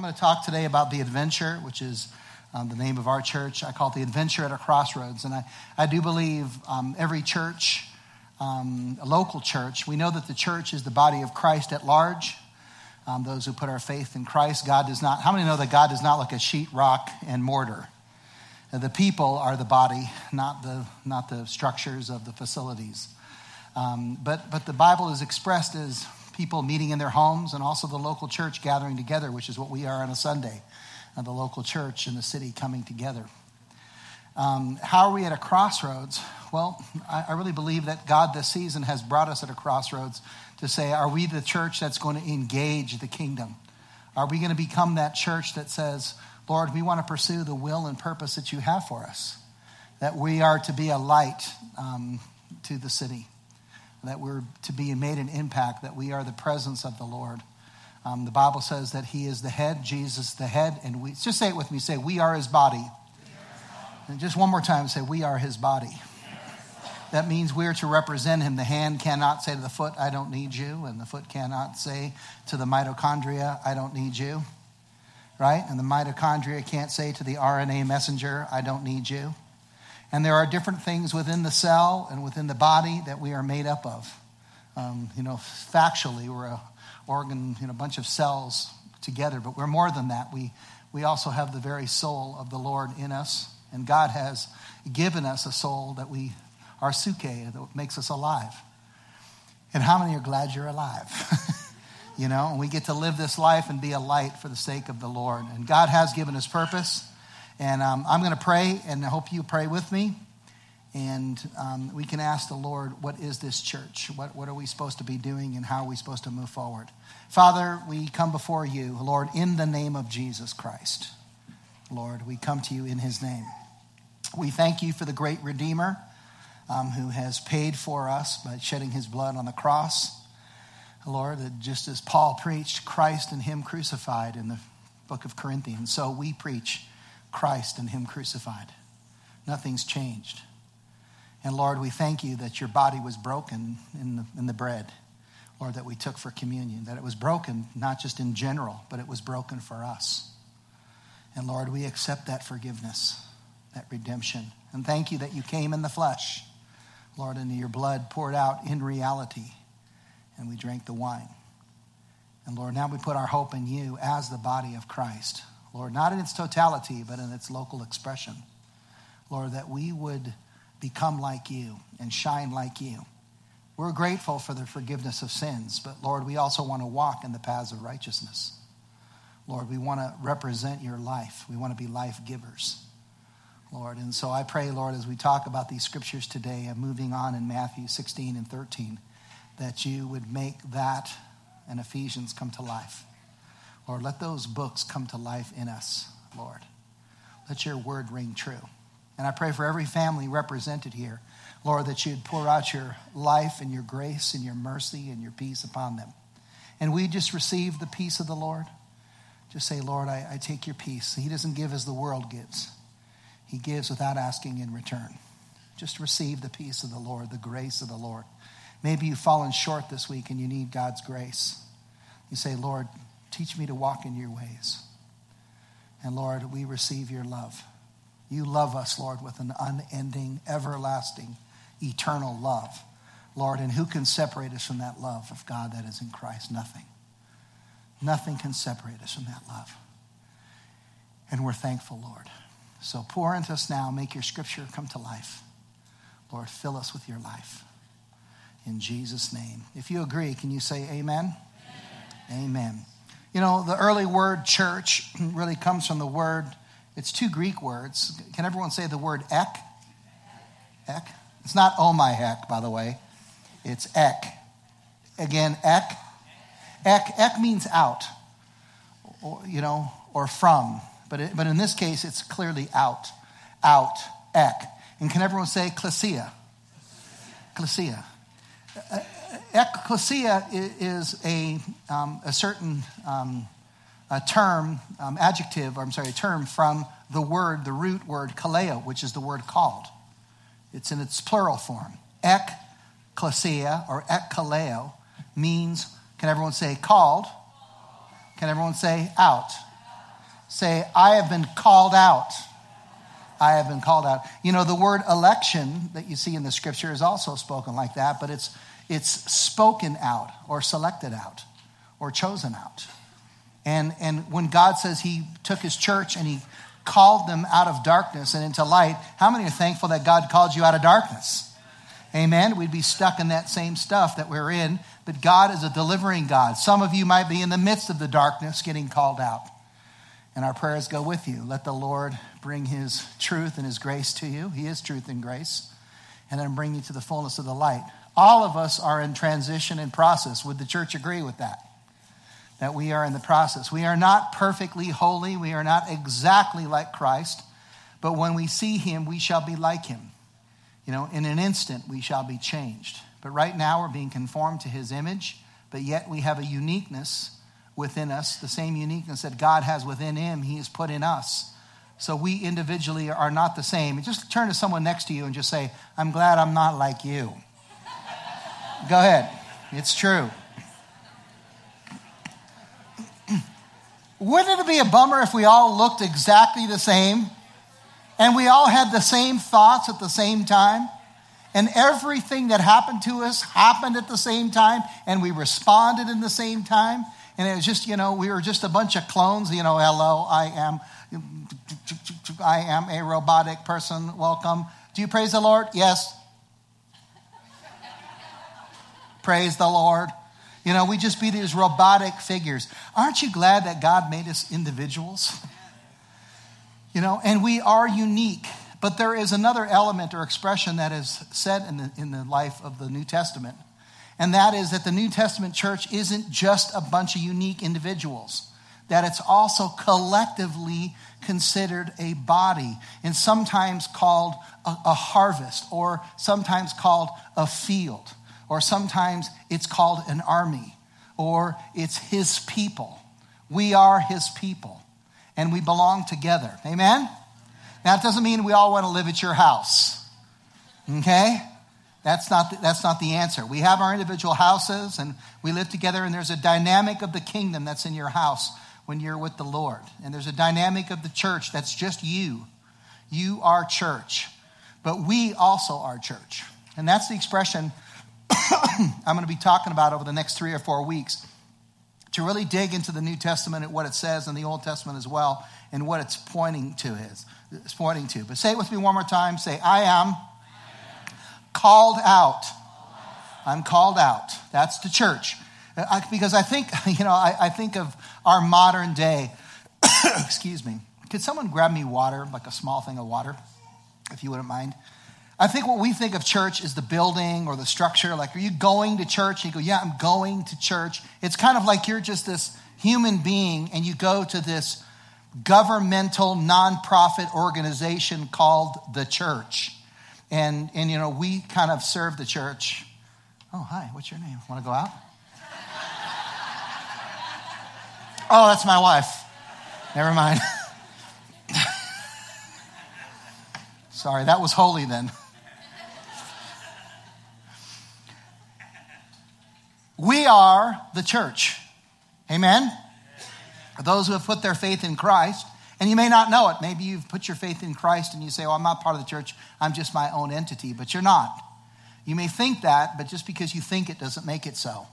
I'm going to talk today about the adventure, which is um, the name of our church. I call it the adventure at a crossroads. And I, I do believe um, every church, um, a local church, we know that the church is the body of Christ at large. Um, those who put our faith in Christ, God does not, how many know that God does not look at sheet, rock, and mortar? The people are the body, not the, not the structures of the facilities. Um, but, but the Bible is expressed as people meeting in their homes and also the local church gathering together, which is what we are on a Sunday, uh, the local church in the city coming together. Um, how are we at a crossroads? Well, I, I really believe that God this season has brought us at a crossroads to say, are we the church that's going to engage the kingdom? Are we going to become that church that says, Lord, we want to pursue the will and purpose that you have for us. That we are to be a light um, to the city. That we're to be made an impact. That we are the presence of the Lord. Um, the Bible says that He is the head, Jesus the head, and we just say it with me. Say, we are His body. And just one more time, say, we are His body. That means we're to represent Him. The hand cannot say to the foot, I don't need you, and the foot cannot say to the mitochondria, I don't need you right? And the mitochondria can't say to the RNA messenger, I don't need you. And there are different things within the cell and within the body that we are made up of. Um, you know, factually, we're a organ, you know, a bunch of cells together, but we're more than that. We, we also have the very soul of the Lord in us, and God has given us a soul that we are suke, that makes us alive. And how many are glad you're alive? you know, and we get to live this life and be a light for the sake of the Lord. And God has given us purpose. And um, I'm going to pray, and I hope you pray with me. And um, we can ask the Lord, what is this church? What, what are we supposed to be doing, and how are we supposed to move forward? Father, we come before you, Lord, in the name of Jesus Christ. Lord, we come to you in his name. We thank you for the great Redeemer um, who has paid for us by shedding his blood on the cross. Lord, that just as Paul preached Christ and Him crucified in the book of Corinthians, so we preach Christ and Him crucified. Nothing's changed. And Lord, we thank you that your body was broken in the, in the bread, Lord, that we took for communion, that it was broken not just in general, but it was broken for us. And Lord, we accept that forgiveness, that redemption. And thank you that you came in the flesh, Lord, and your blood poured out in reality and we drank the wine. And Lord, now we put our hope in you as the body of Christ. Lord, not in its totality, but in its local expression. Lord, that we would become like you and shine like you. We're grateful for the forgiveness of sins, but Lord, we also want to walk in the paths of righteousness. Lord, we want to represent your life. We want to be life givers. Lord, and so I pray, Lord, as we talk about these scriptures today and moving on in Matthew 16 and 13 that you would make that and Ephesians come to life. Lord, let those books come to life in us, Lord. Let your word ring true. And I pray for every family represented here, Lord, that you'd pour out your life and your grace and your mercy and your peace upon them. And we just receive the peace of the Lord. Just say, Lord, I, I take your peace. He doesn't give as the world gives, He gives without asking in return. Just receive the peace of the Lord, the grace of the Lord. Maybe you've fallen short this week and you need God's grace. You say, Lord, teach me to walk in your ways. And Lord, we receive your love. You love us, Lord, with an unending, everlasting, eternal love. Lord, and who can separate us from that love of God that is in Christ? Nothing. Nothing can separate us from that love. And we're thankful, Lord. So pour into us now, make your scripture come to life. Lord, fill us with your life in Jesus' name. If you agree, can you say amen? Amen. amen. You know, the early word church really comes from the word, it's two Greek words. Can everyone say the word ek? Ek? It's not oh my heck, by the way. It's ek. Again, ek. Ek, ek means out, or, you know, or from. But, it, but in this case, it's clearly out. Out. Ek. And can everyone say ecclesia? Ecclesia ecclesia is a, um, a certain um, a term, um, adjective, or I'm sorry, a term from the word, the root word kaleo, which is the word called. It's in its plural form. Ecclesia or ekkaleo means, can everyone say called? Can everyone say out? Say, I have been called out. I have been called out. You know, the word election that you see in the scripture is also spoken like that, but it's, it's spoken out or selected out or chosen out. And, and when God says he took his church and he called them out of darkness and into light, how many are thankful that God called you out of darkness? Amen. We'd be stuck in that same stuff that we're in, but God is a delivering God. Some of you might be in the midst of the darkness getting called out. And our prayers go with you. Let the Lord bring his truth and his grace to you. He is truth and grace. And then bring you to the fullness of the light. All of us are in transition and process. Would the church agree with that? That we are in the process. We are not perfectly holy. We are not exactly like Christ. But when we see him, we shall be like him. You know, in an instant, we shall be changed. But right now, we're being conformed to his image, but yet we have a uniqueness within us, the same uniqueness that God has within him, he has put in us. So we individually are not the same. Just turn to someone next to you and just say, I'm glad I'm not like you. Go ahead. It's true. Wouldn't it be a bummer if we all looked exactly the same and we all had the same thoughts at the same time? And everything that happened to us happened at the same time and we responded in the same time? And it was just, you know, we were just a bunch of clones, you know, hello, I am I am a robotic person. Welcome. Do you praise the Lord? Yes. Praise the Lord. You know, we just be these robotic figures. Aren't you glad that God made us individuals? You know, and we are unique. But there is another element or expression that is said in the, in the life of the New Testament. And that is that the New Testament church isn't just a bunch of unique individuals, that it's also collectively considered a body and sometimes called a, a harvest or sometimes called a field or sometimes it's called an army or it's his people. We are his people and we belong together. Amen? Now, it doesn't mean we all want to live at your house. Okay? That's not, the, that's not the answer. We have our individual houses and we live together, and there's a dynamic of the kingdom that's in your house when you're with the Lord. And there's a dynamic of the church that's just you. You are church. But we also are church. And that's the expression I'm going to be talking about over the next three or four weeks to really dig into the New Testament and what it says in the Old Testament as well and what it's pointing to is it's pointing to. But say it with me one more time. Say, I am called out. I'm called out. That's the church. I, because I think, you know, I, I think of our modern day. Excuse me. Could someone grab me water, like a small thing of water, if you wouldn't mind? I think what we think of church is the building or the structure. Like, are you going to church? And you go, yeah, I'm going to church. It's kind of like you're just this human being and you go to this governmental nonprofit organization called the church. And, and you know, we kind of serve the church. Oh, hi, what's your name? Want to go out? oh, that's my wife. Never mind. Sorry, that was holy then. We are the church. Amen? Those who have put their faith in Christ. And you may not know it. Maybe you've put your faith in Christ and you say, well, I'm not part of the church. I'm just my own entity. But you're not. You may think that, but just because you think it doesn't make it so.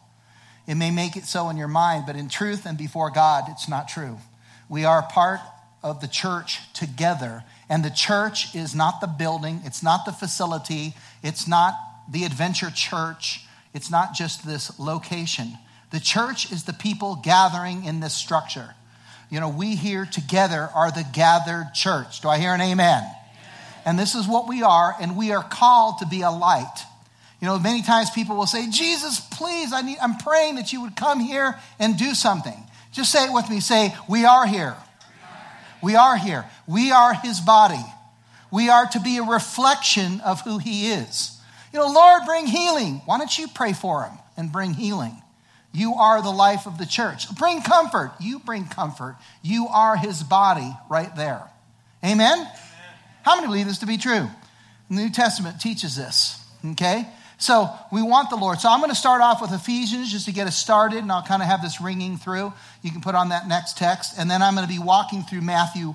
It may make it so in your mind, but in truth and before God, it's not true. We are part of the church together. And the church is not the building, it's not the facility, it's not the adventure church. It's not just this location. The church is the people gathering in this structure. You know, we here together are the gathered church. Do I hear an amen? amen? And this is what we are, and we are called to be a light. You know, many times people will say, Jesus, please, I need, I'm praying that you would come here and do something. Just say it with me. Say, we are here. We are here. We are his body. We are to be a reflection of who he is. You know, Lord, bring healing. Why don't you pray for him and bring healing? You are the life of the church. Bring comfort. You bring comfort. You are his body right there. Amen? Amen. How many believe this to be true? The New Testament teaches this, okay? So we want the Lord. So I'm going to start off with Ephesians just to get us started, and I'll kind of have this ringing through. You can put on that next text. And then I'm going to be walking through Matthew.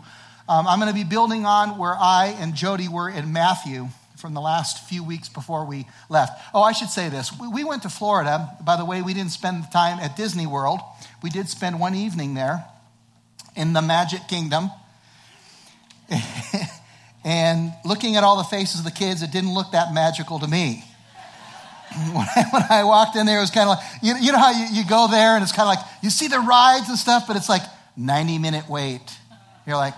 Um, I'm going to be building on where I and Jody were in Matthew from the last few weeks before we left. Oh, I should say this. We went to Florida. By the way, we didn't spend the time at Disney World. We did spend one evening there in the Magic Kingdom. and looking at all the faces of the kids, it didn't look that magical to me. When I, walked in there, it was kind of like, you, know how you go there and it's kind of like, you see the rides and stuff, but it's like 90 minute wait. You're like,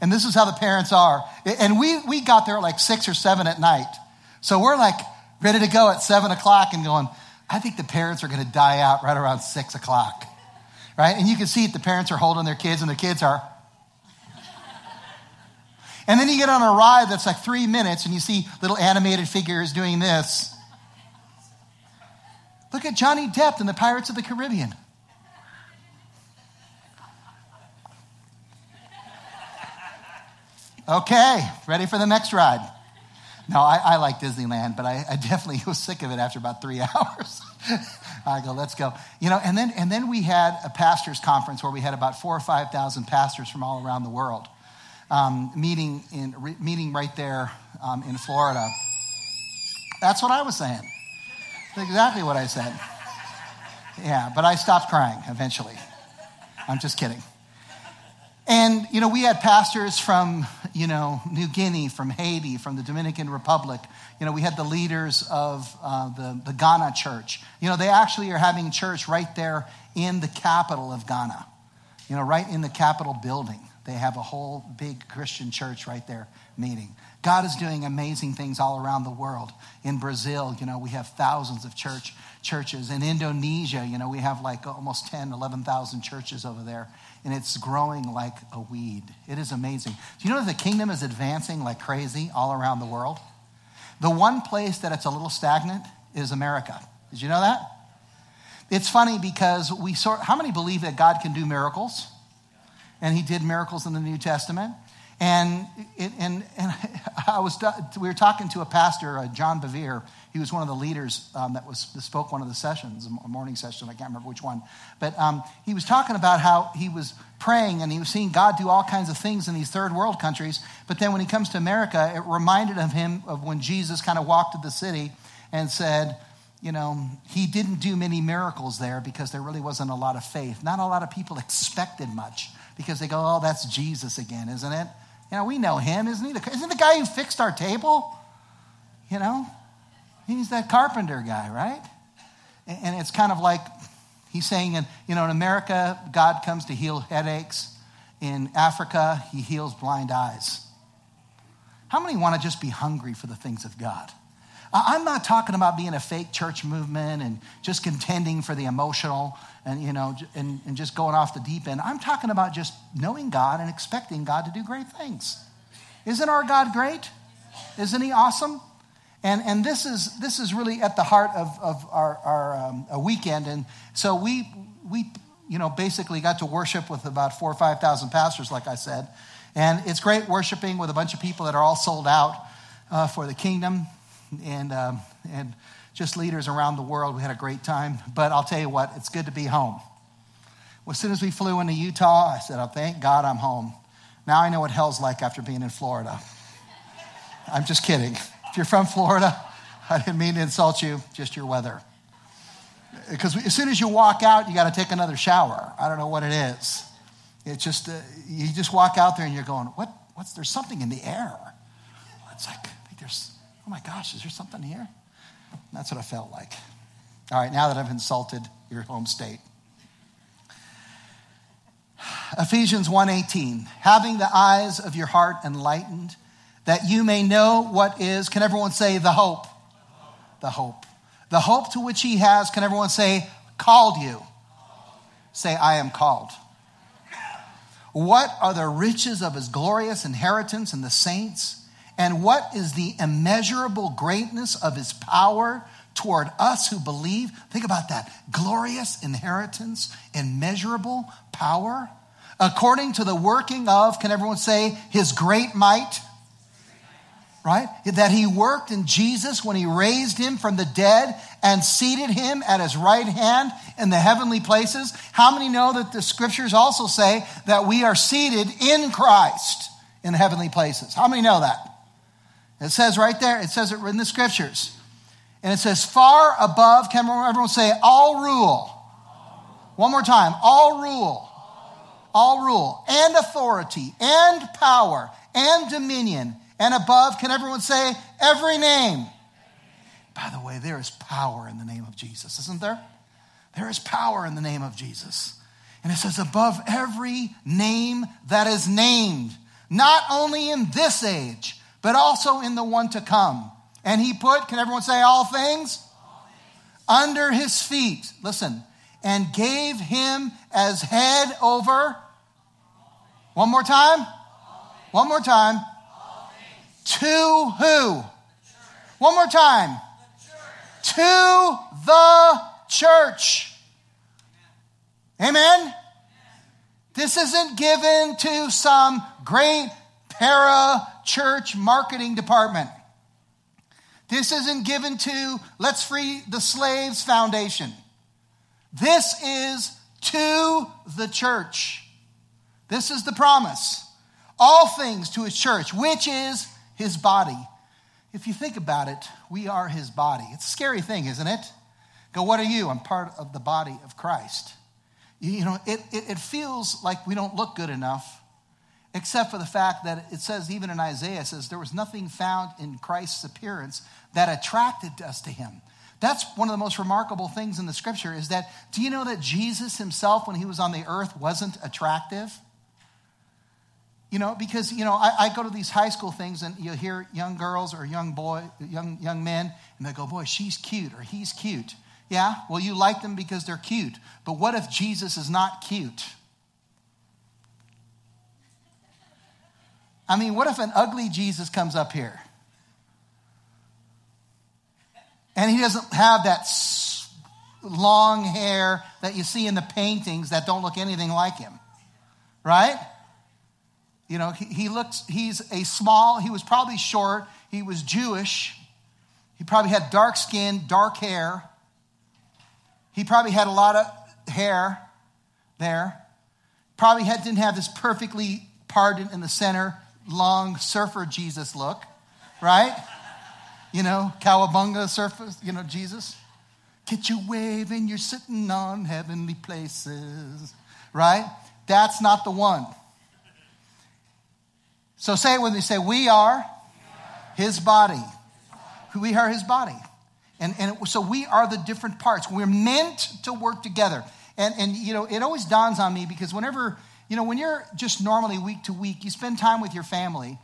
and this is how the parents are. And we, we got there at like six or seven at night. So we're like ready to go at seven o'clock and going, I think the parents are going to die out right around six o'clock. Right? And you can see it, the parents are holding their kids and the kids are. And then you get on a ride that's like three minutes and you see little animated figures doing this. Look at Johnny Depp in the Pirates of the Caribbean. Okay, ready for the next ride. No, I, I like Disneyland, but I, I, definitely was sick of it after about three hours. I go, let's go. You know, and then and then we had a pastors conference where we had about four or five thousand pastors from all around the world um, meeting in re, meeting right there um, in Florida. That's what I was saying. That's exactly what I said. Yeah, but I stopped crying eventually. I'm just kidding. And, you know, we had pastors from, you know, New Guinea, from Haiti, from the Dominican Republic. You know, we had the leaders of uh, the, the Ghana church. You know, they actually are having church right there in the capital of Ghana, you know, right in the Capitol building. They have a whole big Christian church right there meeting. God is doing amazing things all around the world. In Brazil, you know, we have thousands of church churches. In Indonesia, you know, we have like almost 10, 11,000 churches over there and it's growing like a weed. It is amazing. Do you know that the kingdom is advancing like crazy all around the world? The one place that it's a little stagnant is America. Did you know that? It's funny because we sort how many believe that God can do miracles? And he did miracles in the New Testament. And, and, and I was, we were talking to a pastor, uh, John Bevere. He was one of the leaders um, that was spoke one of the sessions, a morning session. I can't remember which one, but um, he was talking about how he was praying and he was seeing God do all kinds of things in these third world countries. But then when he comes to America, it reminded of him of when Jesus kind of walked to the city and said, you know, he didn't do many miracles there because there really wasn't a lot of faith. Not a lot of people expected much because they go, oh, that's Jesus again, isn't it? You know, we know him, isn't he? The, isn't the guy who fixed our table? You know, he's that carpenter guy, right? And, and it's kind of like he's saying, in, you know, in America, God comes to heal headaches. In Africa, he heals blind eyes. How many want to just be hungry for the things of God? I'm not talking about being a fake church movement and just contending for the emotional and, you know, and, and just going off the deep end. I'm talking about just knowing God and expecting God to do great things. Isn't our God great? Isn't he awesome? And, and this, is, this is really at the heart of, of our, our um, weekend. And so we, we, you know, basically got to worship with about four or 5,000 pastors, like I said. And it's great worshiping with a bunch of people that are all sold out uh, for the kingdom and, um, and just leaders around the world. We had a great time. But I'll tell you what, it's good to be home. Well, as soon as we flew into Utah, I said, oh, thank God I'm home. Now I know what hell's like after being in Florida. I'm just kidding. If you're from Florida, I didn't mean to insult you, just your weather. Because as soon as you walk out, you got to take another shower. I don't know what it is. It's just, uh, you just walk out there and you're going, what, what's, there's something in the air. It's like, oh my gosh, is there something here? That's what I felt like. All right, now that I've insulted your home state. Ephesians 1:18 having the eyes of your heart enlightened that you may know what is can everyone say the hope the hope the hope to which he has can everyone say called you say I am called what are the riches of his glorious inheritance in the saints and what is the immeasurable greatness of his power toward us who believe? Think about that. Glorious inheritance, immeasurable power, according to the working of, can everyone say, his great might? right? That he worked in Jesus when he raised him from the dead and seated him at his right hand in the heavenly places. How many know that the scriptures also say that we are seated in Christ in heavenly places? How many know that? It says right there, it says it in the scriptures. And it says, far above, can everyone say, all rule? One more time, all rule. All rule and authority and power and dominion and above, can everyone say every name? By the way, there is power in the name of Jesus, isn't there? There is power in the name of Jesus. And it says, above every name that is named, not only in this age, but also in the one to come. And he put, can everyone say all things? Under his feet. Listen, and gave him as head over. One more time. One more time. To who? One more time. To the church. Amen? This isn't given to some great para church marketing department. This isn't given to Let's Free the Slaves Foundation. This is to the church. This is the promise. All things to his church, which is his body. If you think about it, we are his body. It's a scary thing, isn't it? Go, what are you? I'm part of the body of Christ. You know, it, it, it feels like we don't look good enough, except for the fact that it says, even in Isaiah, says there was nothing found in Christ's appearance that attracted us to him. That's one of the most remarkable things in the scripture is that, do you know that Jesus himself, when he was on the earth, wasn't attractive? You know, because, you know, I, I, go to these high school things and you hear young girls or young boy, young, young men, and they go, boy, she's cute or he's cute. Yeah, well, you like them because they're cute. But what if Jesus is not cute? I mean, what if an ugly Jesus comes up here? And he doesn't have that long hair that you see in the paintings that don't look anything like him, right? You know, he, looks, he's a small, he was probably short, he was Jewish, he probably had dark skin, dark hair. He probably had a lot of hair there. Probably had, didn't have this perfectly parted in the center, long surfer Jesus look, right? You know, cowabunga surfer, you know, Jesus. Get you waving, you're sitting on heavenly places, right? That's not the one. So say it with me. Say, we are his body. We are his body. And, and so we are the different parts. We're meant to work together. And, and, you know, it always dawns on me because whenever, you know, when you're just normally week to week, you spend time with your family,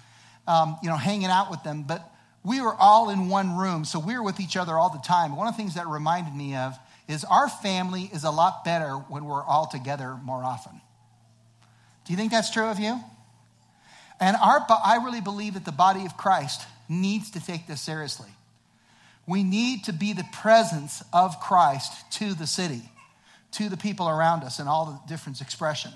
um, you know, hanging out with them. But we were all in one room, so we were with each other all the time. One of the things that reminded me of is our family is a lot better when we're all together more often. Do you think that's true of you? And our, I really believe that the body of Christ needs to take this seriously. We need to be the presence of Christ to the city, to the people around us, and all the different expression.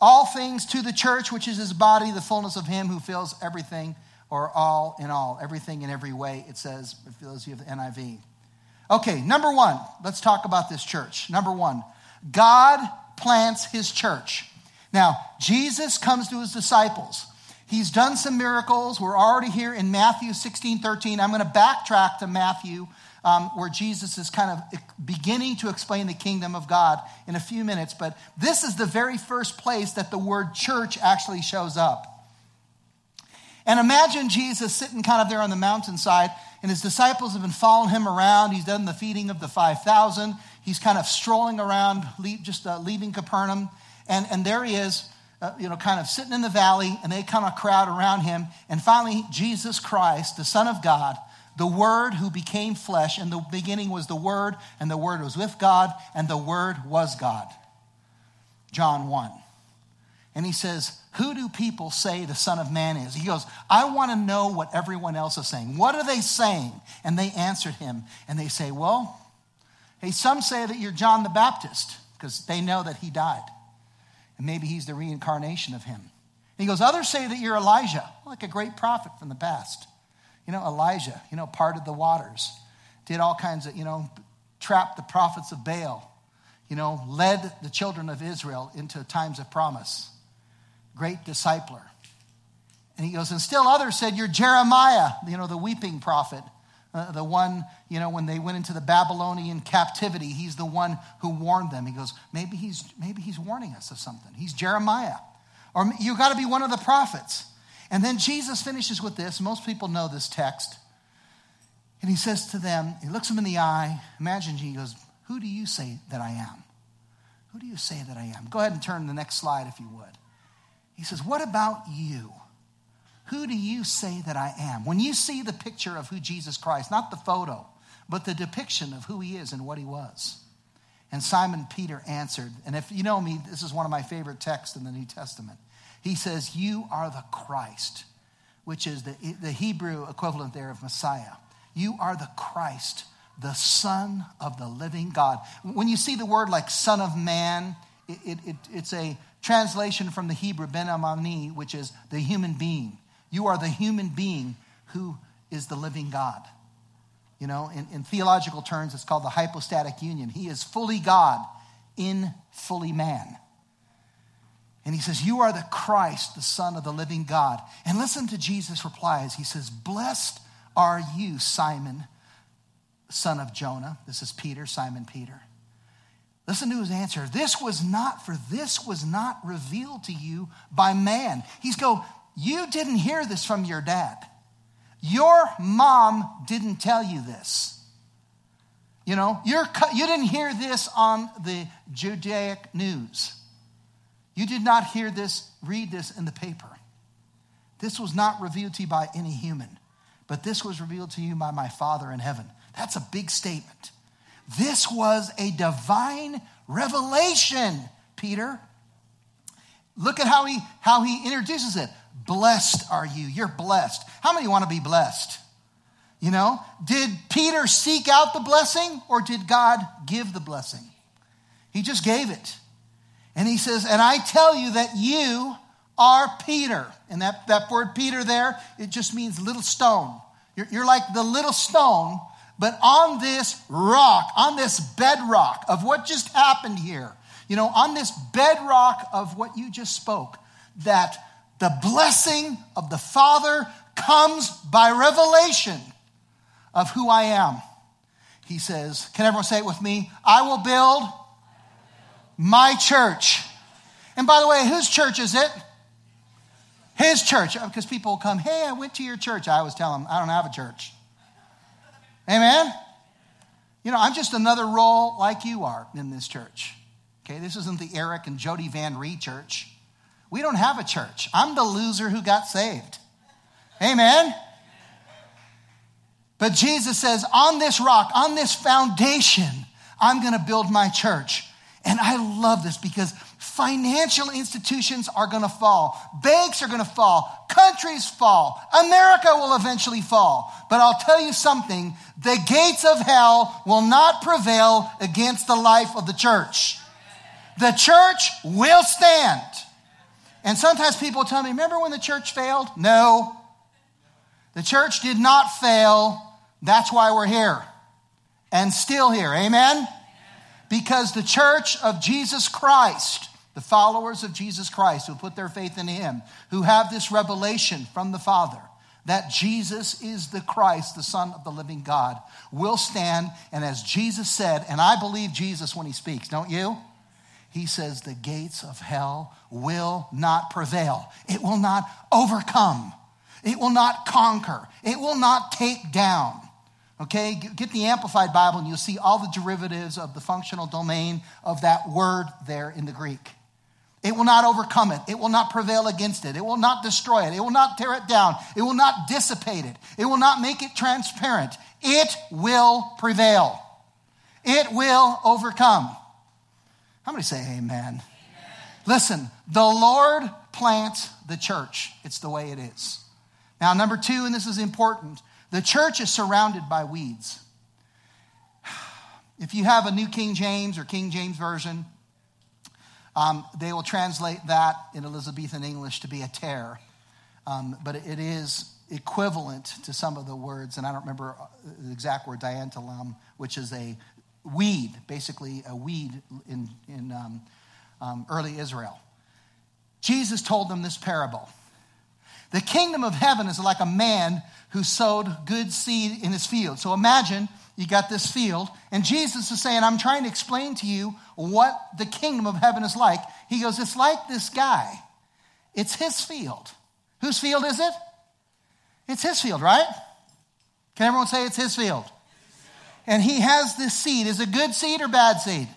All things to the church, which is his body, the fullness of him who fills everything or all in all, everything in every way, it says, for those of you have the NIV. Okay, number one, let's talk about this church. Number one, God plants his church. Now, Jesus comes to his disciples. He's done some miracles. We're already here in Matthew 16, 13. I'm going to backtrack to Matthew, um, where Jesus is kind of beginning to explain the kingdom of God in a few minutes. But this is the very first place that the word church actually shows up. And imagine Jesus sitting kind of there on the mountainside, and his disciples have been following him around. He's done the feeding of the 5,000. He's kind of strolling around, just uh, leaving Capernaum. And, and there he is, uh, you know, kind of sitting in the valley, and they kind of crowd around him. And finally, Jesus Christ, the Son of God, the Word who became flesh, and the beginning was the Word, and the Word was with God, and the Word was God. John 1. And he says, Who do people say the Son of Man is? He goes, I want to know what everyone else is saying. What are they saying? And they answered him, and they say, Well, hey, some say that you're John the Baptist, because they know that he died. And maybe he's the reincarnation of him. he goes, Others say that you're Elijah, like a great prophet from the past. You know, Elijah, you know, parted the waters, did all kinds of, you know, trapped the prophets of Baal, you know, led the children of Israel into times of promise. Great discipler. And he goes, and still others said, You're Jeremiah, you know, the weeping prophet. Uh, the one, you know, when they went into the Babylonian captivity, he's the one who warned them. He goes, maybe he's, maybe he's warning us of something. He's Jeremiah. Or you got to be one of the prophets. And then Jesus finishes with this. Most people know this text. And he says to them, he looks them in the eye. Imagine he goes, Who do you say that I am? Who do you say that I am? Go ahead and turn the next slide if you would. He says, What about you? Who do you say that I am? When you see the picture of who Jesus Christ, not the photo, but the depiction of who he is and what he was. And Simon Peter answered, and if you know me, this is one of my favorite texts in the New Testament. He says, You are the Christ, which is the, the Hebrew equivalent there of Messiah. You are the Christ, the Son of the living God. When you see the word like Son of Man, it, it, it, it's a translation from the Hebrew Ben Amani, which is the human being. You are the human being who is the living God. You know, in, in theological terms, it's called the hypostatic union. He is fully God in fully man. And he says, You are the Christ, the Son of the living God. And listen to Jesus' replies. He says, Blessed are you, Simon, son of Jonah. This is Peter, Simon Peter. Listen to his answer. This was not, for this was not revealed to you by man. He's go, you didn't hear this from your dad. Your mom didn't tell you this. You know, you're, you didn't hear this on the Judaic news. You did not hear this, read this in the paper. This was not revealed to you by any human, but this was revealed to you by my Father in heaven. That's a big statement. This was a divine revelation, Peter. Look at how he, how he introduces it. Blessed are you. You're blessed. How many want to be blessed? You know, did Peter seek out the blessing or did God give the blessing? He just gave it. And he says, And I tell you that you are Peter. And that, that word Peter there, it just means little stone. You're, you're like the little stone, but on this rock, on this bedrock of what just happened here, you know, on this bedrock of what you just spoke, that the blessing of the Father comes by revelation of who I am. He says, Can everyone say it with me? I will build my church. And by the way, whose church is it? His church. Oh, because people will come, Hey, I went to your church. I always tell them, I don't have a church. Amen? You know, I'm just another role like you are in this church. Okay, this isn't the Eric and Jody Van Ree church. We don't have a church. I'm the loser who got saved. Amen. But Jesus says, on this rock, on this foundation, I'm going to build my church. And I love this because financial institutions are going to fall, banks are going to fall, countries fall, America will eventually fall. But I'll tell you something the gates of hell will not prevail against the life of the church. The church will stand. And sometimes people tell me, remember when the church failed? No. The church did not fail. That's why we're here and still here. Amen? Because the church of Jesus Christ, the followers of Jesus Christ who put their faith in Him, who have this revelation from the Father that Jesus is the Christ, the Son of the living God, will stand. And as Jesus said, and I believe Jesus when He speaks, don't you? he says the gates of hell will not prevail. It will not overcome. It will not conquer. It will not take down. Okay, get the Amplified Bible and you'll see all the derivatives of the functional domain of that word there in the Greek. It will not overcome it. It will not prevail against it. It will not destroy it. It will not tear it down. It will not dissipate it. It will not make it transparent. It will prevail. It will overcome. How many say amen? amen? Listen, the Lord plants the church. It's the way it is. Now, number two, and this is important the church is surrounded by weeds. If you have a New King James or King James Version, um, they will translate that in Elizabethan English to be a tare. Um, but it is, equivalent to some of the words, and I don't remember the exact word, diantelum, which is a weed, basically a weed in, in um, um, early Israel. Jesus told them this parable. The kingdom of heaven is like a man who sowed good seed in his field. So imagine you got this field, and Jesus is saying, I'm trying to explain to you what the kingdom of heaven is like. He goes, It's like this guy, it's his field. Whose field is it? It's his field, right? Can everyone say it's his field? And he has this seed. Is it good seed or bad seed?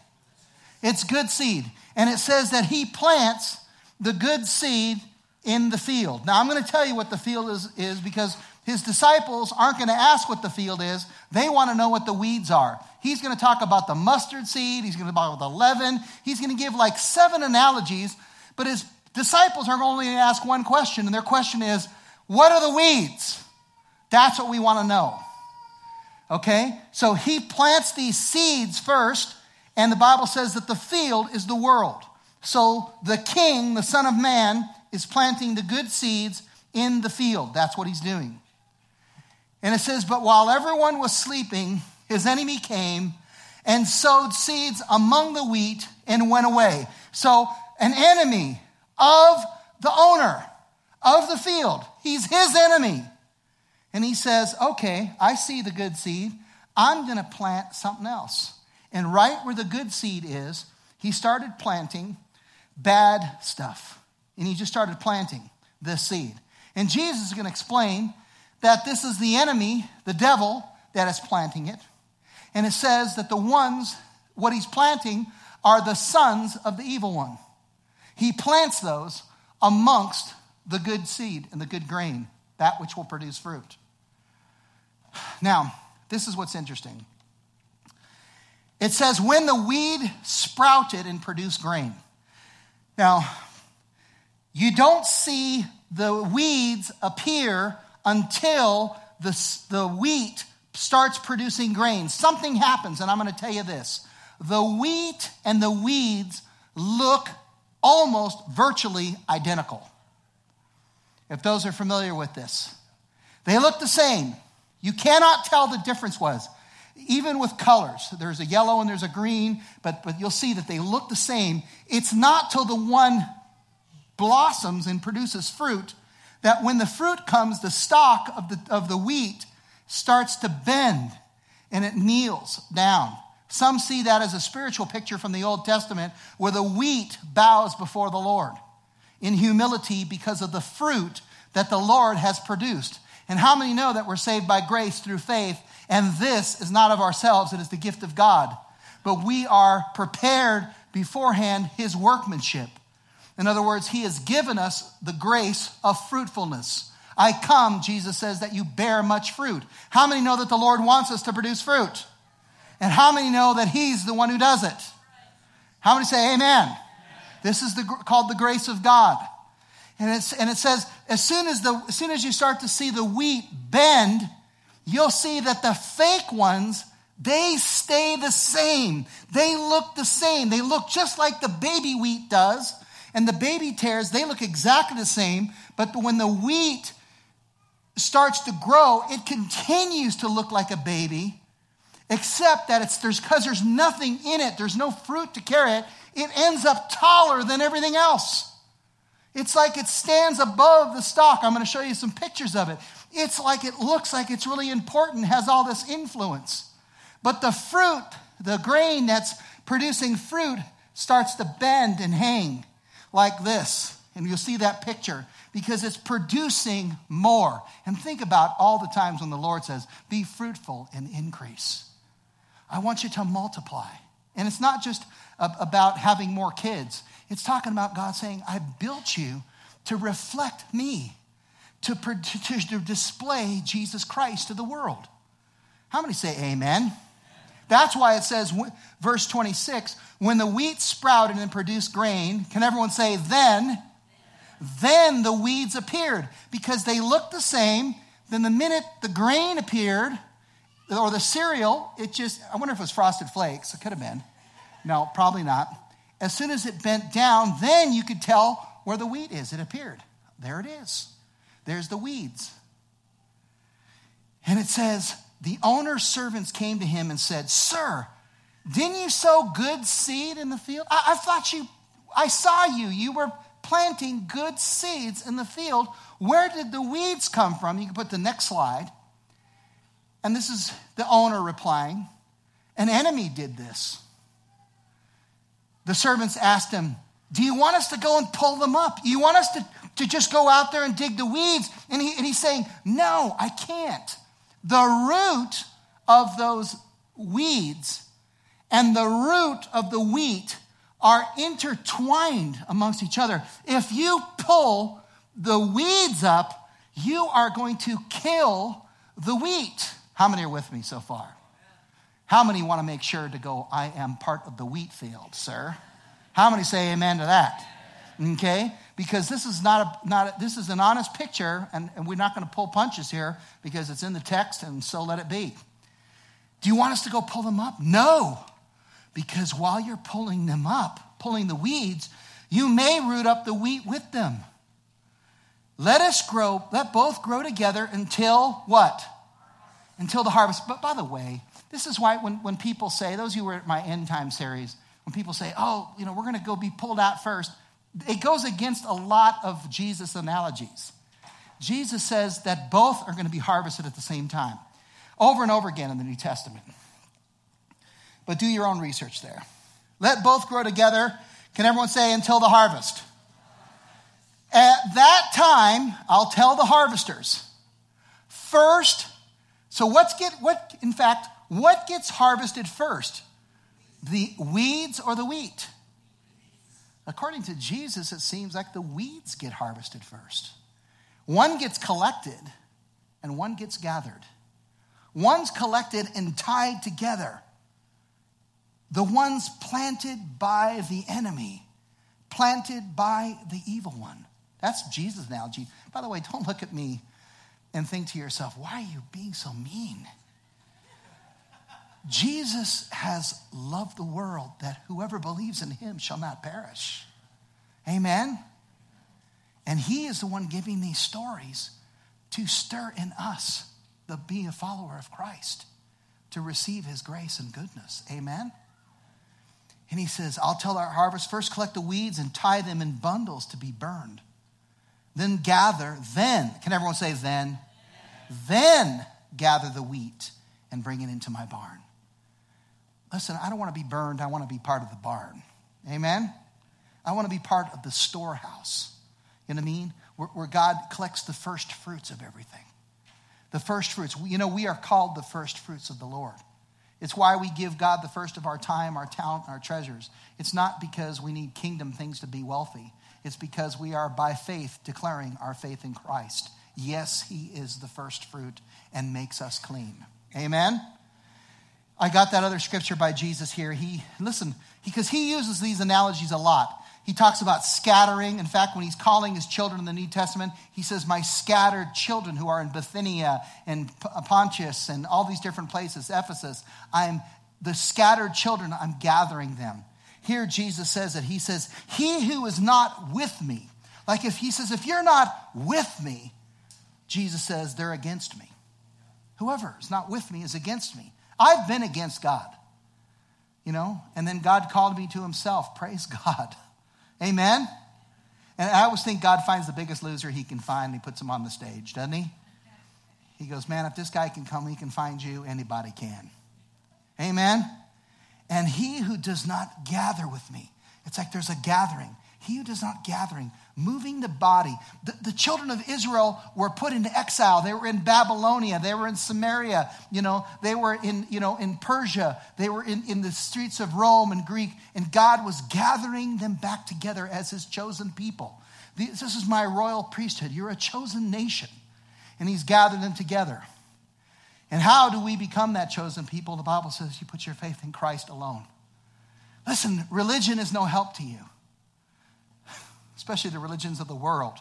It's good seed. And it says that he plants the good seed in the field. Now, I'm going to tell you what the field is, is because his disciples aren't going to ask what the field is. They want to know what the weeds are. He's going to talk about the mustard seed. He's going to talk about the leaven. He's going to give like seven analogies, but his disciples are only going to ask one question, and their question is, What are the weeds? That's what we want to know. Okay? So he plants these seeds first, and the Bible says that the field is the world. So the king, the Son of Man, is planting the good seeds in the field. That's what he's doing. And it says, But while everyone was sleeping, his enemy came and sowed seeds among the wheat and went away. So, an enemy of the owner of the field, he's his enemy. And he says, Okay, I see the good seed. I'm going to plant something else. And right where the good seed is, he started planting bad stuff. And he just started planting this seed. And Jesus is going to explain that this is the enemy, the devil, that is planting it. And it says that the ones, what he's planting, are the sons of the evil one. He plants those amongst the good seed and the good grain, that which will produce fruit. Now, this is what's interesting. It says, when the weed sprouted and produced grain. Now, you don't see the weeds appear until the, the wheat starts producing grain. Something happens, and I'm going to tell you this. The wheat and the weeds look almost virtually identical. If those are familiar with this, they look the same. You cannot tell the difference was. Even with colors, there's a yellow and there's a green, but, but you'll see that they look the same. It's not till the one blossoms and produces fruit that when the fruit comes, the stalk of the, of the wheat starts to bend and it kneels down. Some see that as a spiritual picture from the Old Testament where the wheat bows before the Lord in humility because of the fruit that the Lord has produced. And how many know that we're saved by grace through faith? And this is not of ourselves, it is the gift of God. But we are prepared beforehand, his workmanship. In other words, He has given us the grace of fruitfulness. I come, Jesus says, that you bear much fruit. How many know that the Lord wants us to produce fruit? And how many know that He's the one who does it? How many say amen? This is the, called the grace of God. And, it's, and it says, as soon as, the, as soon as you start to see the wheat bend, you'll see that the fake ones, they stay the same. They look the same. They look just like the baby wheat does and the baby tares, they look exactly the same, but when the wheat starts to grow, it continues to look like a baby, except that it's there's because there's nothing in it, there's no fruit to carry it, it ends up taller than everything else. It's like it stands above the stalk. I'm going to show you some pictures of it. It's like it looks like it's really important, has all this influence. But the fruit, the grain that's producing fruit, starts to bend and hang like this. And you'll see that picture because it's producing more. And think about all the times when the Lord says, Be fruitful and increase. I want you to multiply. And it's not just about having more kids, it's talking about God saying, I built you to reflect me, to, to, to display Jesus Christ to the world. How many say amen? That's why it says, verse 26, when the wheat sprouted and produced grain, can everyone say, then? Then the weeds appeared because they looked the same. Then the minute the grain appeared, or the cereal, it just, I wonder if it was frosted flakes. It could have been. No, probably not. As soon as it bent down, then you could tell where the wheat is. It appeared. There it is. There's the weeds. And it says, the owner's servants came to him and said, Sir, didn't you sow good seed in the field? I, I thought you, I saw you. You were planting good seeds in the field. Where did the weeds come from? You can put the next slide. And this is the owner replying An enemy did this. The servants asked him, Do you want us to go and pull them up? You want us to, to just go out there and dig the weeds? And, he, and he's saying, No, I can't. The root of those weeds and the root of the wheat are intertwined amongst each other. If you pull the weeds up, you are going to kill the wheat. How many are with me so far? How many want to make sure to go, I am part of the wheat field, sir? How many say amen to that? Okay? Because this is not a, not a, this is an honest picture, and, and we're not going to pull punches here because it's in the text, and so let it be. Do you want us to go pull them up? No. Because while you're pulling them up, pulling the weeds, you may root up the wheat with them. Let us grow, let both grow together until what? Until the harvest. But by the way, this is why when, when people say, those of you who were at my end time series, when people say, oh, you know, we're going to go be pulled out first, it goes against a lot of Jesus' analogies. Jesus says that both are going to be harvested at the same time, over and over again in the New Testament. But do your own research there. Let both grow together. Can everyone say until the harvest? At that time, I'll tell the harvesters. First, so what's get what in fact, what gets harvested first? The weeds or the wheat? According to Jesus, it seems like the weeds get harvested first. One gets collected and one gets gathered. One's collected and tied together. The ones planted by the enemy, planted by the evil one. That's Jesus' analogy. By the way, don't look at me and think to yourself, why are you being so mean? Jesus has loved the world that whoever believes in him shall not perish. Amen? And he is the one giving these stories to stir in us the being a follower of Christ, to receive his grace and goodness. Amen? And he says, I'll tell our harvest first collect the weeds and tie them in bundles to be burned. Then gather, then, can everyone say then? Then gather the wheat and bring it into my barn. Listen, I don't want to be burned. I want to be part of the barn. Amen? I want to be part of the storehouse. You know what I mean? Where, where God collects the first fruits of everything. The first fruits. You know, we are called the first fruits of the Lord. It's why we give God the first of our time, our talent, our treasures. It's not because we need kingdom things to be wealthy. It's because we are by faith declaring our faith in Christ. Yes, He is the first fruit and makes us clean. Amen? I got that other scripture by Jesus here. He, listen, because he uses these analogies a lot. He talks about scattering. In fact, when he's calling his children in the New Testament, he says, My scattered children who are in Bithynia and Pontus and all these different places, Ephesus, I'm the scattered children, I'm gathering them. Here, Jesus says that He says, He who is not with me, like if He says, If you're not with me, Jesus says, They're against me. Whoever is not with me is against me. I've been against God, you know, and then God called me to Himself. Praise God. Amen? And I always think God finds the biggest loser he can find and he puts him on the stage, doesn't he? He goes, Man, if this guy can come, he can find you, anybody can. Amen? And he who does not gather with me, it's like there's a gathering. He who does not gathering, moving the body. The, the, children of Israel were put into exile. They were in Babylonia. They were in Samaria. You know, they were in, you know, in Persia. They were in, in the streets of Rome and Greek. And God was gathering them back together as his chosen people. This is my royal priesthood. You're a chosen nation. And he's gathered them together. And how do we become that chosen people? The Bible says you put your faith in Christ alone. Listen, religion is no help to you especially the religions of the world.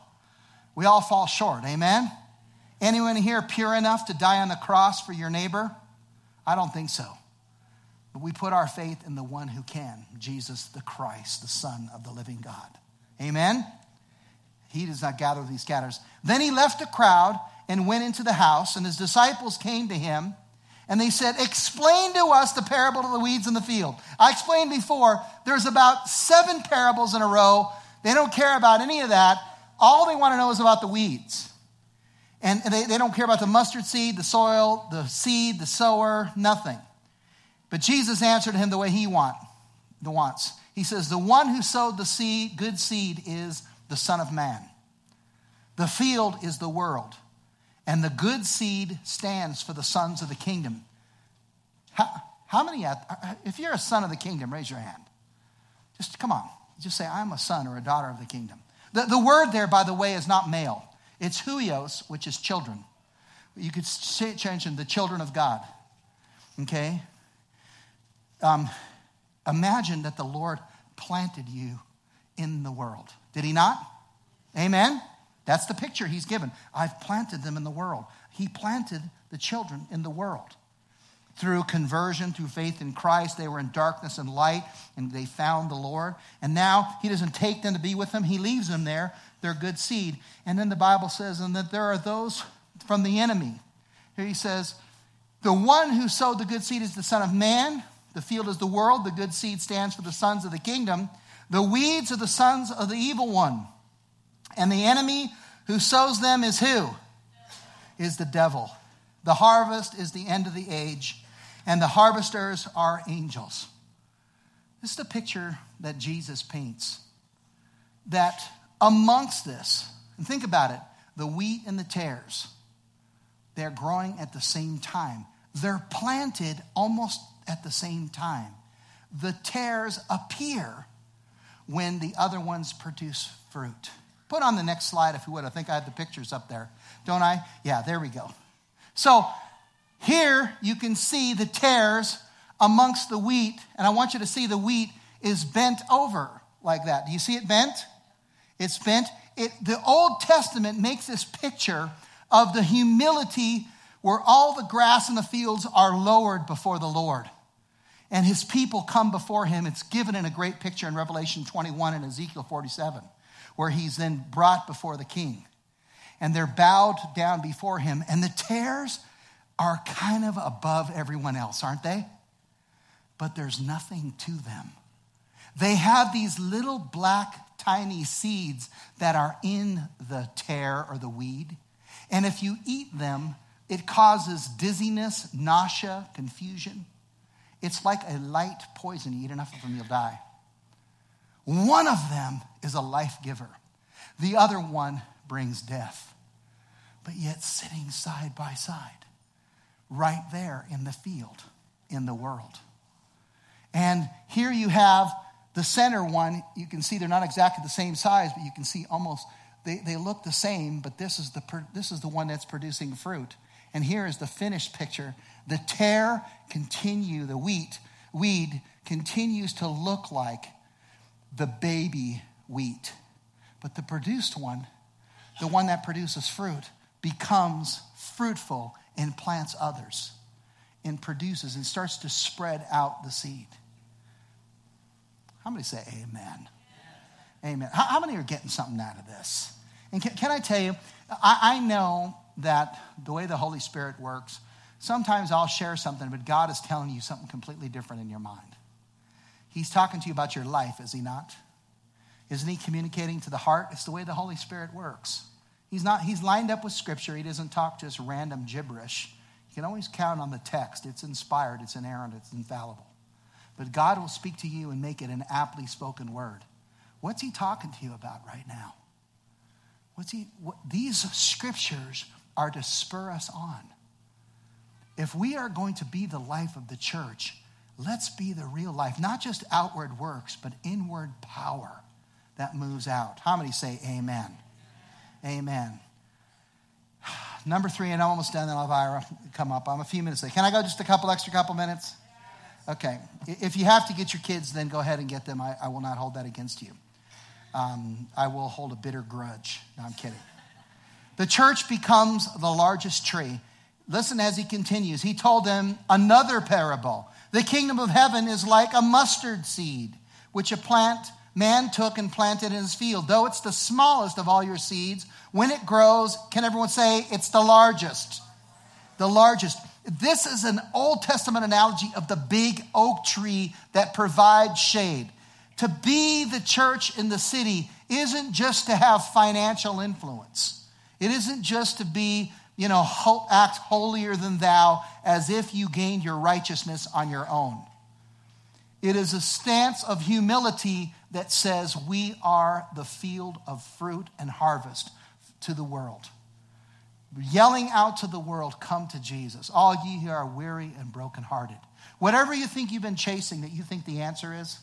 We all fall short, amen? Anyone here pure enough to die on the cross for your neighbor? I don't think so. But we put our faith in the one who can, Jesus the Christ, the Son of the living God. Amen? He does not gather, he scatters. Then he left the crowd and went into the house, and his disciples came to him. And they said, Explain to us the parable of the weeds in the field. I explained before, there's about seven parables in a row. They don't care about any of that. All they want to know is about the weeds. And they, they don't care about the mustard seed, the soil, the seed, the sower, nothing. But Jesus answered him the way he want, the wants. He says, The one who sowed the seed, good seed, is the Son of Man. The field is the world. And the good seed stands for the sons of the kingdom. How, how many, if you're a son of the kingdom, raise your hand. Just come on. Just say, I'm a son or a daughter of the kingdom. The, the word there, by the way, is not male, it's huios, which is children. You could say change them the children of God. Okay? Um, imagine that the Lord planted you in the world. Did he not? Amen? That's the picture he's given. I've planted them in the world. He planted the children in the world. Through conversion, through faith in Christ, they were in darkness and light, and they found the Lord. And now he doesn't take them to be with him, he leaves them there. They're good seed. And then the Bible says, and that there are those from the enemy. Here he says, the one who sowed the good seed is the Son of Man. The field is the world. The good seed stands for the sons of the kingdom. The weeds are the sons of the evil one. And the enemy who sows them is who? Is the devil. The harvest is the end of the age, and the harvesters are angels. This is the picture that Jesus paints. That amongst this, and think about it the wheat and the tares, they're growing at the same time. They're planted almost at the same time. The tares appear when the other ones produce fruit. Put on the next slide if you would. I think I have the pictures up there. Don't I? Yeah, there we go. So here you can see the tares amongst the wheat, and I want you to see the wheat is bent over like that. Do you see it bent? It's bent. It, the Old Testament makes this picture of the humility where all the grass in the fields are lowered before the Lord. And his people come before him. It's given in a great picture in Revelation 21 and Ezekiel 47 where he's then brought before the king. And they're bowed down before him. And the tares are kind of above everyone else, aren't they? But there's nothing to them. They have these little black, tiny seeds that are in the tear or the weed. And if you eat them, it causes dizziness, nausea, confusion. It's like a light poison. You eat enough of them, you'll die. One of them is a life giver, the other one brings death. But yet, sitting side by side, right there in the field, in the world. And here you have the center one. You can see they're not exactly the same size, but you can see almost they, they look the same, but this is, the, this is the one that's producing fruit. And here is the finished picture. The tear continue, the wheat, weed continues to look like the baby wheat. But the produced one, the one that produces fruit, becomes fruitful and plants others and produces and starts to spread out the seed. How many say amen? Amen. How, how many are getting something out of this? And can, can I tell you, I, I know that the way the Holy Spirit works, sometimes I'll share something, but God is telling you something completely different in your mind. He's talking to you about your life, is he not? Isn't he communicating to the heart? It's the way the Holy Spirit works. He's not, he's lined up with scripture. He doesn't talk just random gibberish. You can always count on the text. It's inspired, it's inerrant, it's infallible. But God will speak to you and make it an aptly spoken word. What's he talking to you about right now? What's he what, these scriptures are to spur us on. If we are going to be the life of the church, Let's be the real life, not just outward works, but inward power that moves out. How many say amen? Amen. Number three, and I'm almost done, then Elvira come up. I'm a few minutes late. Can I go just a couple extra couple minutes? Okay. If you have to get your kids, then go ahead and get them. I, I will not hold that against you. Um, I will hold a bitter grudge. No, I'm kidding. The church becomes the largest tree. Listen as he continues. He told them another parable. The kingdom of heaven is like a mustard seed, which a plant man took and planted in his field. Though it's the smallest of all your seeds, when it grows, can everyone say it's the largest? The largest. This is an Old Testament analogy of the big oak tree that provides shade. To be the church in the city isn't just to have financial influence. It isn't just to be, you know, act holier than thou as if you gained your righteousness on your own. It is a stance of humility that says we are the field of fruit and harvest to the world. Yelling out to the world, come to Jesus. All ye who are weary and brokenhearted. Whatever you think you've been chasing that you think the answer is,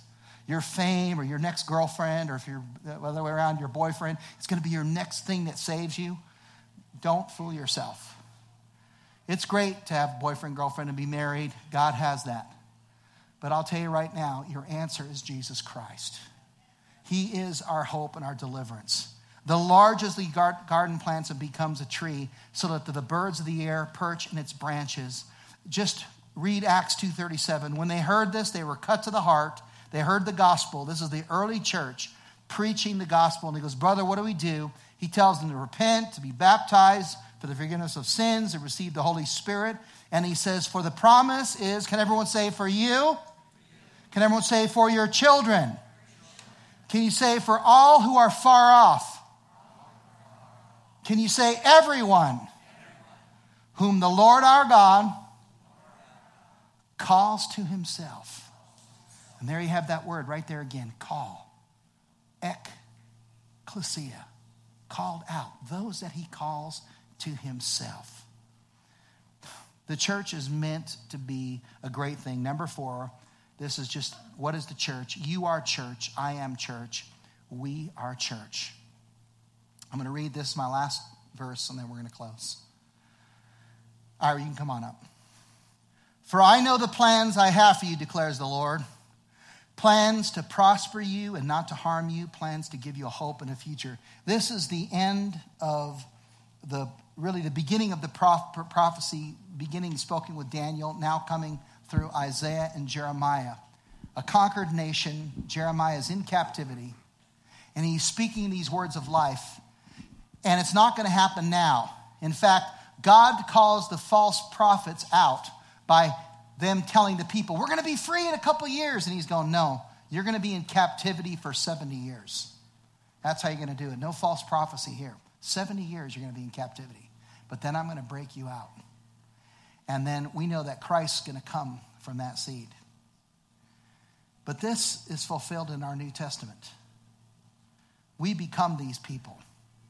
your fame or your next girlfriend, or if you're the other way around, your boyfriend, it's going to be your next thing that saves you. Don't fool yourself. It's great to have boyfriend, girlfriend, and be married. God has that. But I'll tell you right now, your answer is Jesus Christ. He is our hope and our deliverance. The largest the garden plants and becomes a tree, so that the birds of the air perch in its branches. Just read Acts 2:37. When they heard this, they were cut to the heart they heard the gospel. This is the early church preaching the gospel. And he goes, Brother, what do we do? He tells them to repent, to be baptized for the forgiveness of sins, to receive the Holy Spirit. And he says, For the promise is, can everyone say, for you? Can everyone say, for your children? Can you say, for all who are far off? Can you say, everyone whom the Lord our God calls to himself? And there you have that word right there again call. Ekklesia. Called out. Those that he calls to himself. The church is meant to be a great thing. Number four, this is just what is the church? You are church. I am church. We are church. I'm going to read this, my last verse, and then we're going to close. All right, you can come on up. For I know the plans I have for you, declares the Lord plans to prosper you and not to harm you, plans to give you a hope and a future. This is the end of the really the beginning of the prophecy, beginning spoken with Daniel, now coming through Isaiah and Jeremiah. A conquered nation, Jeremiah is in captivity, and he's speaking these words of life. And it's not going to happen now. In fact, God calls the false prophets out by them telling the people, we're going to be free in a couple years. And he's going, no, you're going to be in captivity for 70 years. That's how you're going to do it. No false prophecy here. 70 years you're going to be in captivity. But then I'm going to break you out. And then we know that Christ's going to come from that seed. But this is fulfilled in our New Testament. We become these people.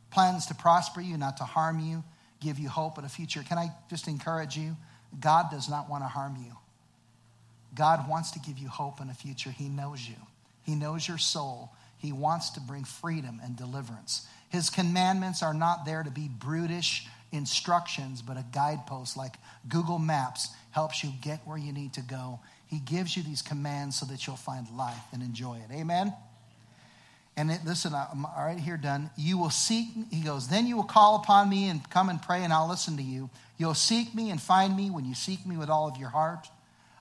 Plans to prosper you, not to harm you, give you hope and a future. Can I just encourage you? God does not want to harm you. God wants to give you hope and a future. He knows you, He knows your soul. He wants to bring freedom and deliverance. His commandments are not there to be brutish instructions, but a guidepost like Google Maps helps you get where you need to go. He gives you these commands so that you'll find life and enjoy it. Amen? And it, listen, I'm all right here done. You will seek, he goes, then you will call upon me and come and pray, and I'll listen to you. You'll seek me and find me when you seek me with all of your heart.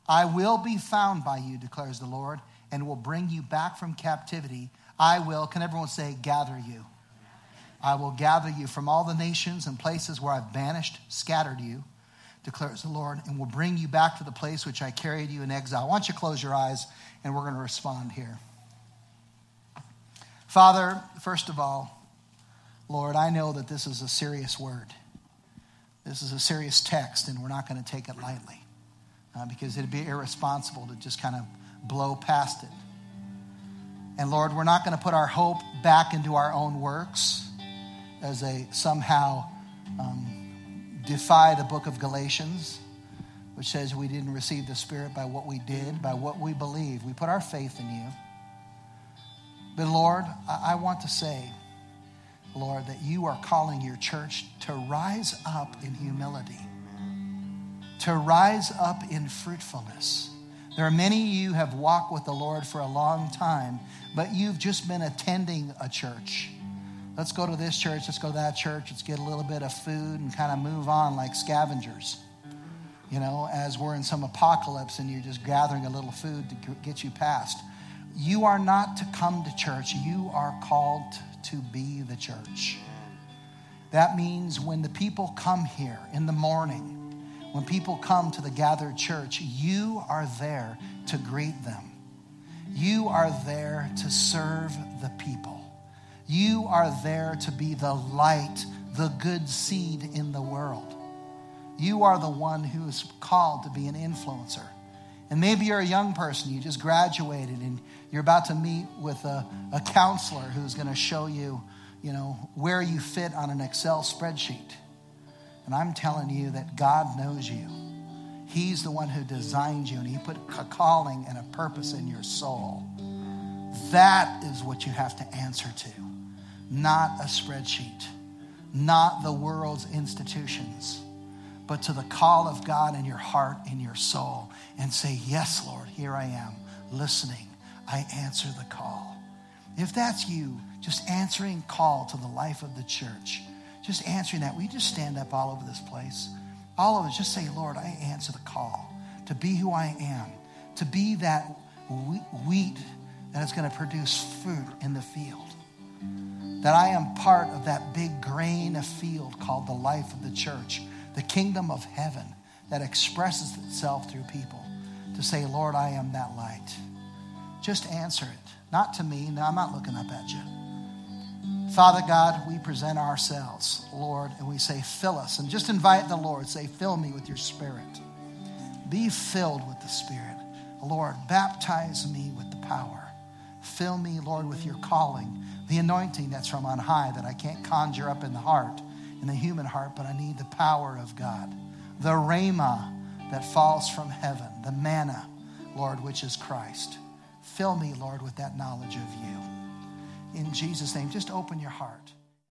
I will be found by you, declares the Lord, and will bring you back from captivity. I will, can everyone say, gather you? I will gather you from all the nations and places where I've banished, scattered you, declares the Lord, and will bring you back to the place which I carried you in exile. I want you close your eyes, and we're going to respond here. Father, first of all, Lord, I know that this is a serious word. This is a serious text, and we're not going to take it lightly uh, because it'd be irresponsible to just kind of blow past it. And Lord, we're not going to put our hope back into our own works as they somehow um, defy the book of Galatians, which says we didn't receive the Spirit by what we did, by what we believe. We put our faith in you. But Lord, I, I want to say, Lord, that you are calling your church to rise up in humility to rise up in fruitfulness. There are many of you have walked with the Lord for a long time, but you've just been attending a church. Let's go to this church, let's go to that church, let's get a little bit of food and kind of move on like scavengers. You know, as we're in some apocalypse and you're just gathering a little food to get you past. You are not to come to church, you are called to be the church. That means when the people come here in the morning, when people come to the gathered church, you are there to greet them. You are there to serve the people. You are there to be the light, the good seed in the world. You are the one who is called to be an influencer. And maybe you're a young person, you just graduated, and you're about to meet with a, a counselor who's going to show you, you know, where you fit on an Excel spreadsheet. And I'm telling you that God knows you. He's the one who designed you, and He put a calling and a purpose in your soul. That is what you have to answer to, not a spreadsheet, not the world's institutions, but to the call of God in your heart, in your soul, and say, Yes, Lord, here I am, listening. I answer the call. If that's you, just answering call to the life of the church, just answering that, we just stand up all over this place? All of us, just say, Lord, I answer the call to be who I am, to be that wheat that is going to produce fruit in the field. That I am part of that big grain of field called the life of the church, the kingdom of heaven that expresses itself through people. To say, Lord, I am that light. Just answer it. Not to me. No, I'm not looking up at you. Father God, we present ourselves, Lord, and we say, fill us. And just invite the Lord, say, fill me with your spirit. Be filled with the Spirit. Lord, baptize me with the power. Fill me, Lord, with your calling, the anointing that's from on high that I can't conjure up in the heart, in the human heart, but I need the power of God. The rhema that falls from heaven, the manna, Lord, which is Christ. Fill me, Lord, with that knowledge of you in Jesus' name, just open your heart.